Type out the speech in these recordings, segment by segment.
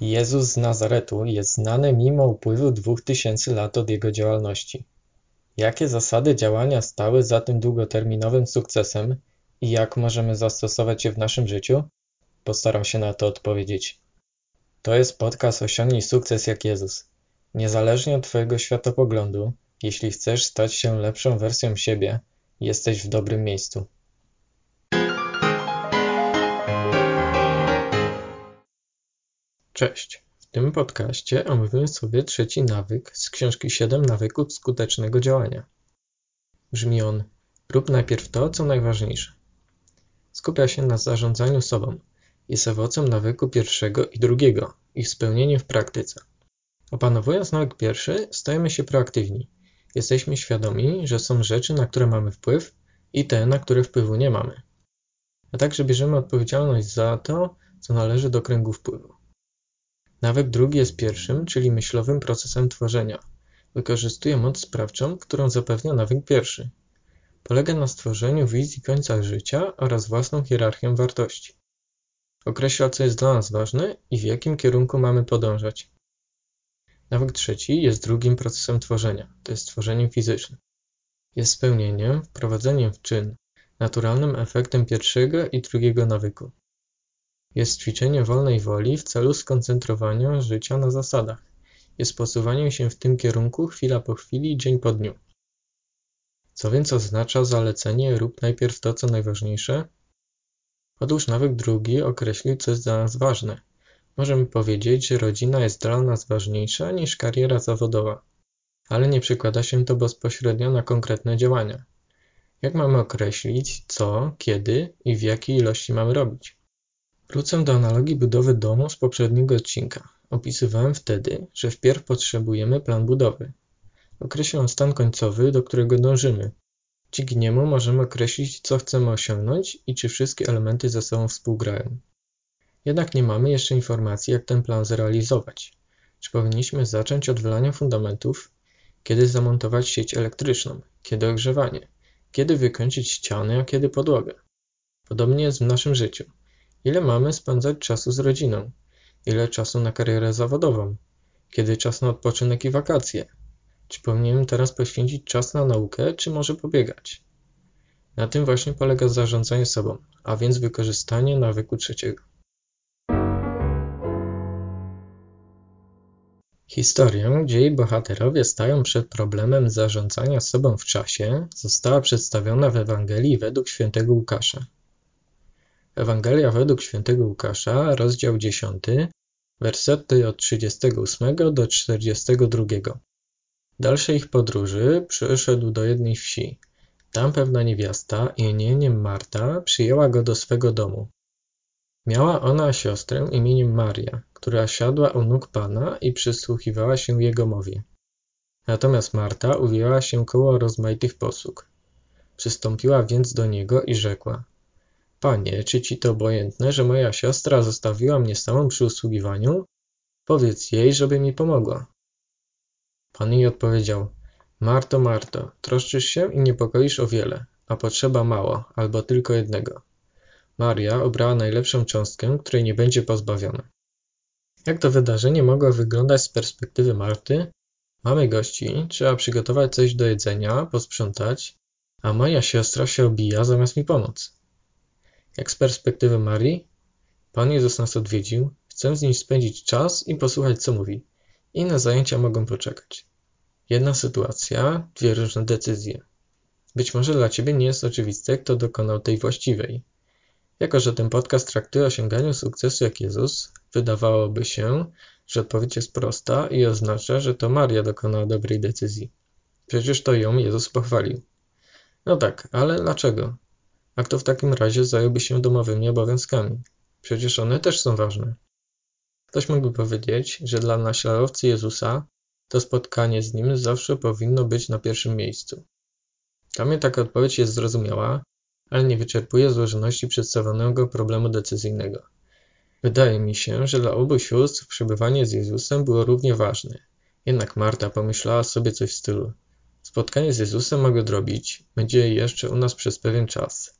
Jezus z Nazaretu jest znany mimo upływu dwóch tysięcy lat od jego działalności. Jakie zasady działania stały za tym długoterminowym sukcesem i jak możemy zastosować je w naszym życiu? Postaram się na to odpowiedzieć. To jest podcast Osiągnij sukces jak Jezus. Niezależnie od Twojego światopoglądu, jeśli chcesz stać się lepszą wersją siebie, jesteś w dobrym miejscu. Cześć. W tym podcaście omówimy sobie trzeci nawyk z książki 7 nawyków skutecznego działania. Brzmi on: Rób najpierw to, co najważniejsze. Skupia się na zarządzaniu sobą. Jest owocem nawyku pierwszego i drugiego, ich spełnieniu w praktyce. Opanowując nawyk pierwszy, stajemy się proaktywni. Jesteśmy świadomi, że są rzeczy, na które mamy wpływ i te, na które wpływu nie mamy. A także bierzemy odpowiedzialność za to, co należy do kręgu wpływu. Nawyk drugi jest pierwszym, czyli myślowym procesem tworzenia. Wykorzystuje moc sprawczą, którą zapewnia nawyk pierwszy. Polega na stworzeniu wizji końca życia oraz własną hierarchią wartości. Określa, co jest dla nas ważne i w jakim kierunku mamy podążać. Nawyk trzeci jest drugim procesem tworzenia, to jest tworzeniem fizycznym. Jest spełnieniem, wprowadzeniem w czyn, naturalnym efektem pierwszego i drugiego nawyku. Jest ćwiczenie wolnej woli w celu skoncentrowania życia na zasadach. Jest posuwanie się w tym kierunku chwila po chwili, dzień po dniu. Co więc oznacza zalecenie rób najpierw to, co najważniejsze? Otóż nawyk drugi określił, co jest dla nas ważne. Możemy powiedzieć, że rodzina jest dla nas ważniejsza niż kariera zawodowa, ale nie przekłada się to bezpośrednio na konkretne działania. Jak mamy określić, co, kiedy i w jakiej ilości mamy robić? Wrócę do analogii budowy domu z poprzedniego odcinka. Opisywałem wtedy, że wpierw potrzebujemy plan budowy. Określam stan końcowy, do którego dążymy. Dzięki niemu możemy określić, co chcemy osiągnąć i czy wszystkie elementy ze sobą współgrają. Jednak nie mamy jeszcze informacji, jak ten plan zrealizować. Czy powinniśmy zacząć od wylania fundamentów, kiedy zamontować sieć elektryczną, kiedy ogrzewanie, kiedy wykończyć ściany, a kiedy podłogę. Podobnie jest w naszym życiu. Ile mamy spędzać czasu z rodziną? Ile czasu na karierę zawodową? Kiedy czas na odpoczynek i wakacje? Czy powinienem teraz poświęcić czas na naukę, czy może pobiegać? Na tym właśnie polega zarządzanie sobą, a więc wykorzystanie nawyku trzeciego. Historię, gdzie jej bohaterowie stają przed problemem zarządzania sobą w czasie, została przedstawiona w Ewangelii według świętego Łukasza. Ewangelia według świętego Łukasza, rozdział 10, wersety od 38 do 42. W dalszej ich podróży przyszedł do jednej wsi. Tam pewna niewiasta, imieniem Marta, przyjęła go do swego domu. Miała ona siostrę imieniem Maria, która siadła u nóg Pana i przysłuchiwała się jego mowie. Natomiast Marta uwijała się koło rozmaitych posług. Przystąpiła więc do niego i rzekła: Panie, czy ci to obojętne, że moja siostra zostawiła mnie samą przy usługiwaniu? Powiedz jej, żeby mi pomogła. Pan jej odpowiedział: Marto, Marto, troszczysz się i niepokoisz o wiele, a potrzeba mało, albo tylko jednego. Maria obrała najlepszą cząstkę, której nie będzie pozbawiona. Jak to wydarzenie mogło wyglądać z perspektywy Marty? Mamy gości, trzeba przygotować coś do jedzenia, posprzątać, a moja siostra się obija zamiast mi pomóc. Jak z perspektywy Marii? Pan Jezus nas odwiedził, chcę z nim spędzić czas i posłuchać, co mówi. Inne zajęcia mogą poczekać. Jedna sytuacja, dwie różne decyzje. Być może dla Ciebie nie jest oczywiste, kto dokonał tej właściwej. Jako, że ten podcast traktuje o osiąganiu sukcesu jak Jezus, wydawałoby się, że odpowiedź jest prosta i oznacza, że to Maria dokonała dobrej decyzji. Przecież to ją Jezus pochwalił. No tak, ale dlaczego? A kto w takim razie zająłby się domowymi obowiązkami? Przecież one też są ważne. Ktoś mógłby powiedzieć, że dla naśladowcy Jezusa to spotkanie z Nim zawsze powinno być na pierwszym miejscu. Dla mnie taka odpowiedź jest zrozumiała, ale nie wyczerpuje złożoności przedstawionego problemu decyzyjnego. Wydaje mi się, że dla obu sióstr przebywanie z Jezusem było równie ważne. Jednak Marta pomyślała sobie coś w stylu: Spotkanie z Jezusem mogę odrobić, będzie jeszcze u nas przez pewien czas.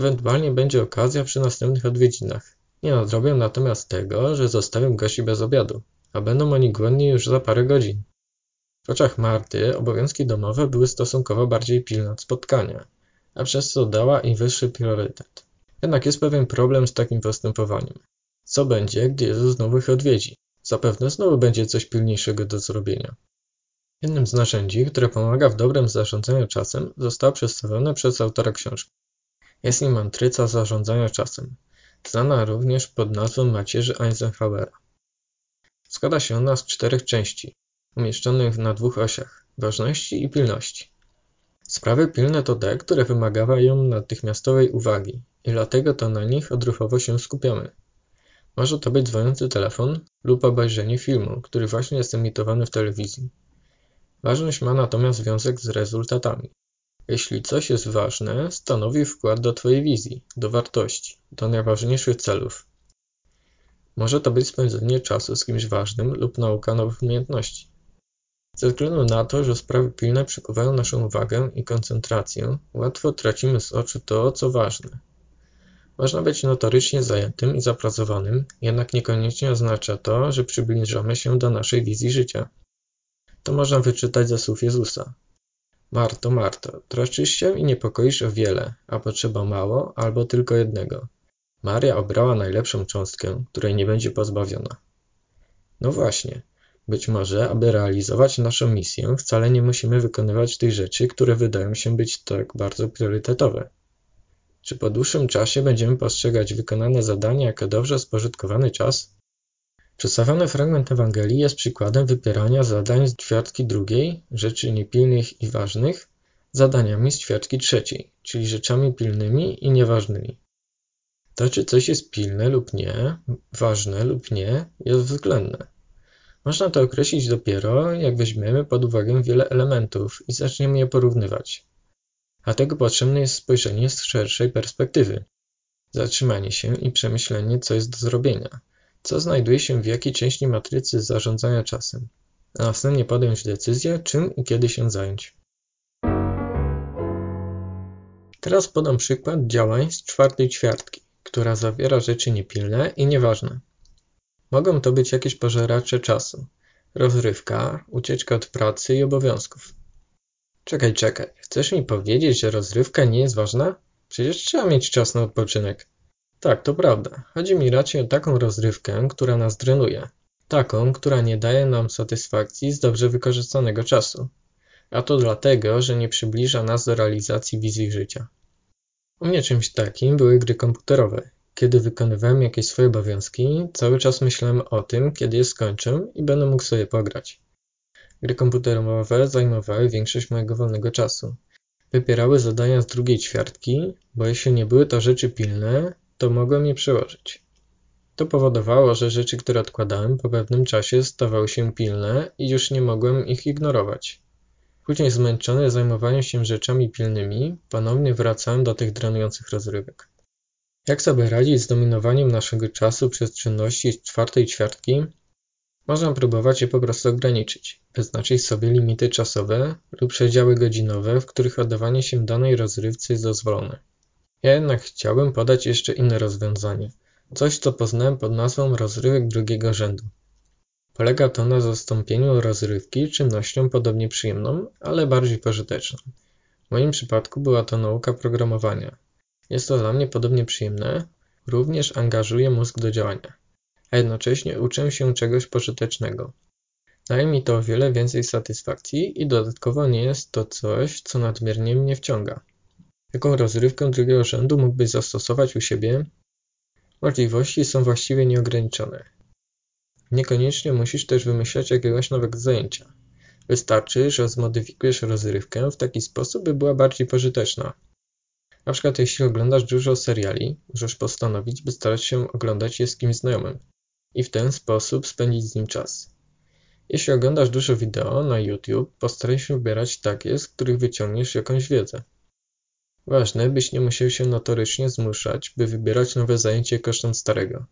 Ewentualnie będzie okazja przy następnych odwiedzinach. Nie nadrobią natomiast tego, że zostawią gości bez obiadu, a będą oni głodni już za parę godzin. W oczach Marty obowiązki domowe były stosunkowo bardziej pilne od spotkania, a przez co dała im wyższy priorytet. Jednak jest pewien problem z takim postępowaniem. Co będzie, gdy Jezus znowu ich odwiedzi? Zapewne znowu będzie coś pilniejszego do zrobienia. Jednym z narzędzi, które pomaga w dobrym zarządzaniu czasem, zostało przedstawione przez autora książki. Jest nim matryca zarządzania czasem, znana również pod nazwą macierzy Eisenhowera. Składa się ona z czterech części, umieszczonych na dwóch osiach ważności i pilności. Sprawy pilne to te, które wymagają natychmiastowej uwagi i dlatego to na nich odruchowo się skupiamy. Może to być dzwoniący telefon lub obejrzenie filmu, który właśnie jest emitowany w telewizji. Ważność ma natomiast związek z rezultatami. Jeśli coś jest ważne, stanowi wkład do Twojej wizji, do wartości, do najważniejszych celów. Może to być spędzenie czasu z kimś ważnym lub nauka nowych umiejętności. Ze względu na to, że sprawy pilne przykuwają naszą uwagę i koncentrację, łatwo tracimy z oczu to, co ważne. Można być notorycznie zajętym i zapracowanym, jednak niekoniecznie oznacza to, że przybliżamy się do naszej wizji życia. To można wyczytać ze słów Jezusa. Marto, Marto, troszczysz się i niepokoisz o wiele, a potrzeba mało albo tylko jednego. Maria obrała najlepszą cząstkę, której nie będzie pozbawiona. No właśnie, być może, aby realizować naszą misję, wcale nie musimy wykonywać tych rzeczy, które wydają się być tak bardzo priorytetowe. Czy po dłuższym czasie będziemy postrzegać wykonane zadania jako dobrze spożytkowany czas? Przedstawiony fragment Ewangelii jest przykładem wypierania zadań z ćwiartki drugiej, rzeczy niepilnych i ważnych, zadaniami z ćwiartki trzeciej, czyli rzeczami pilnymi i nieważnymi. To, czy coś jest pilne lub nie, ważne lub nie, jest względne. Można to określić dopiero, jak weźmiemy pod uwagę wiele elementów i zaczniemy je porównywać. Dlatego potrzebne jest spojrzenie z szerszej perspektywy. Zatrzymanie się i przemyślenie, co jest do zrobienia, co znajduje się w jakiej części matrycy zarządzania czasem, a następnie podjąć decyzję, czym i kiedy się zająć. Teraz podam przykład działań z czwartej ćwiartki, która zawiera rzeczy niepilne i nieważne. Mogą to być jakieś pożeracze czasu, rozrywka, ucieczka od pracy i obowiązków. Czekaj, czekaj, chcesz mi powiedzieć, że rozrywka nie jest ważna? Przecież trzeba mieć czas na odpoczynek. Tak, to prawda. Chodzi mi raczej o taką rozrywkę, która nas drenuje. Taką, która nie daje nam satysfakcji z dobrze wykorzystanego czasu. A to dlatego, że nie przybliża nas do realizacji wizji życia. U mnie czymś takim były gry komputerowe. Kiedy wykonywałem jakieś swoje obowiązki, cały czas myślałem o tym, kiedy je skończę i będę mógł sobie pograć. Gry komputerowe zajmowały większość mojego wolnego czasu. Wypierały zadania z drugiej ćwiartki, bo jeśli nie były to rzeczy pilne, to mogłem je przełożyć. To powodowało, że rzeczy, które odkładałem po pewnym czasie stawały się pilne i już nie mogłem ich ignorować. Później zmęczony zajmowaniem się rzeczami pilnymi, ponownie wracałem do tych drenujących rozrywek. Jak sobie radzić z dominowaniem naszego czasu przez czynności czwartej ćwiartki? Można próbować je po prostu ograniczyć, wyznaczyć sobie limity czasowe lub przedziały godzinowe, w których oddawanie się danej rozrywce jest dozwolone. Ja jednak chciałbym podać jeszcze inne rozwiązanie, coś co poznałem pod nazwą rozrywek drugiego rzędu. Polega to na zastąpieniu rozrywki czynnością podobnie przyjemną, ale bardziej pożyteczną. W moim przypadku była to nauka programowania. Jest to dla mnie podobnie przyjemne, również angażuje mózg do działania, a jednocześnie uczę się czegoś pożytecznego. Daje mi to o wiele więcej satysfakcji i dodatkowo nie jest to coś, co nadmiernie mnie wciąga. Jaką rozrywkę drugiego rzędu mógłbyś zastosować u siebie? Możliwości są właściwie nieograniczone. Niekoniecznie musisz też wymyślać jakiegoś nowego zajęcia. Wystarczy, że zmodyfikujesz rozrywkę w taki sposób, by była bardziej pożyteczna. Na przykład jeśli oglądasz dużo seriali, możesz postanowić, by starać się oglądać je z kimś znajomym i w ten sposób spędzić z nim czas. Jeśli oglądasz dużo wideo na YouTube, postaraj się wybierać takie, z których wyciągniesz jakąś wiedzę. Ważne, byś nie musiał się notorycznie zmuszać, by wybierać nowe zajęcie kosztem starego.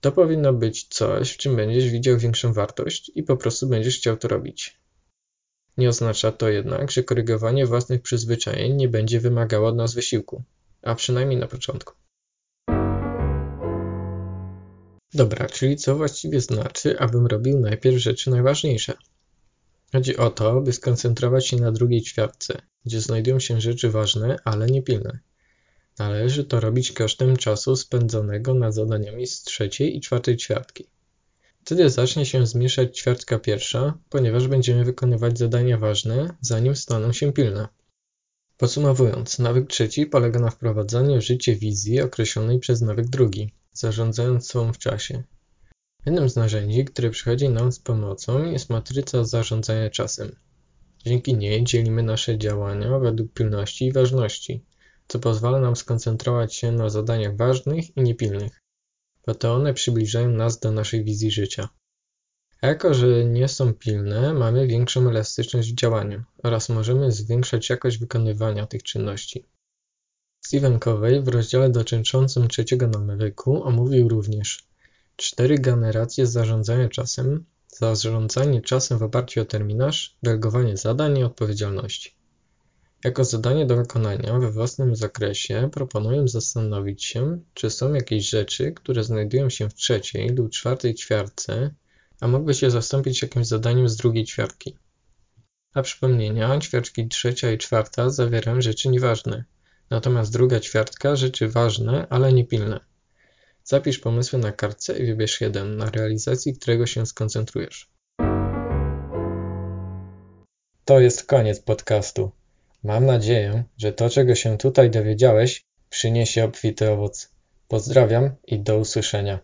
To powinno być coś, w czym będziesz widział większą wartość i po prostu będziesz chciał to robić. Nie oznacza to jednak, że korygowanie własnych przyzwyczajeń nie będzie wymagało od nas wysiłku, a przynajmniej na początku. Dobra, czyli co właściwie znaczy, abym robił najpierw rzeczy najważniejsze? Chodzi o to, by skoncentrować się na drugiej ćwiartce, gdzie znajdują się rzeczy ważne, ale niepilne. Należy to robić kosztem czasu spędzonego nad zadaniami z trzeciej i czwartej ćwiartki. Wtedy zacznie się zmieszać ćwiartka pierwsza, ponieważ będziemy wykonywać zadania ważne, zanim staną się pilne. Podsumowując, nawyk trzeci polega na wprowadzaniu w życie wizji określonej przez nawyk drugi, zarządzającą w czasie. Jednym z narzędzi, które przychodzi nam z pomocą jest matryca zarządzania czasem. Dzięki niej dzielimy nasze działania według pilności i ważności, co pozwala nam skoncentrować się na zadaniach ważnych i niepilnych, bo to one przybliżają nas do naszej wizji życia. A jako, że nie są pilne, mamy większą elastyczność w działaniu oraz możemy zwiększać jakość wykonywania tych czynności. Stephen Covey w rozdziale dotyczącym trzeciego nawyku omówił również cztery generacje zarządzania czasem, zarządzanie czasem w oparciu o terminarz, delegowanie zadań i odpowiedzialności. Jako zadanie do wykonania we własnym zakresie proponuję zastanowić się, czy są jakieś rzeczy, które znajdują się w trzeciej lub czwartej ćwiartce, a mogły się zastąpić jakimś zadaniem z drugiej ćwiartki. Dla przypomnienia, ćwiartki trzecia i czwarta zawierają rzeczy nieważne, natomiast druga ćwiartka rzeczy ważne, ale niepilne. Zapisz pomysły na kartce i wybierz jeden, na realizacji którego się skoncentrujesz. To jest koniec podcastu. Mam nadzieję, że to, czego się tutaj dowiedziałeś, przyniesie obfity owoc. Pozdrawiam i do usłyszenia.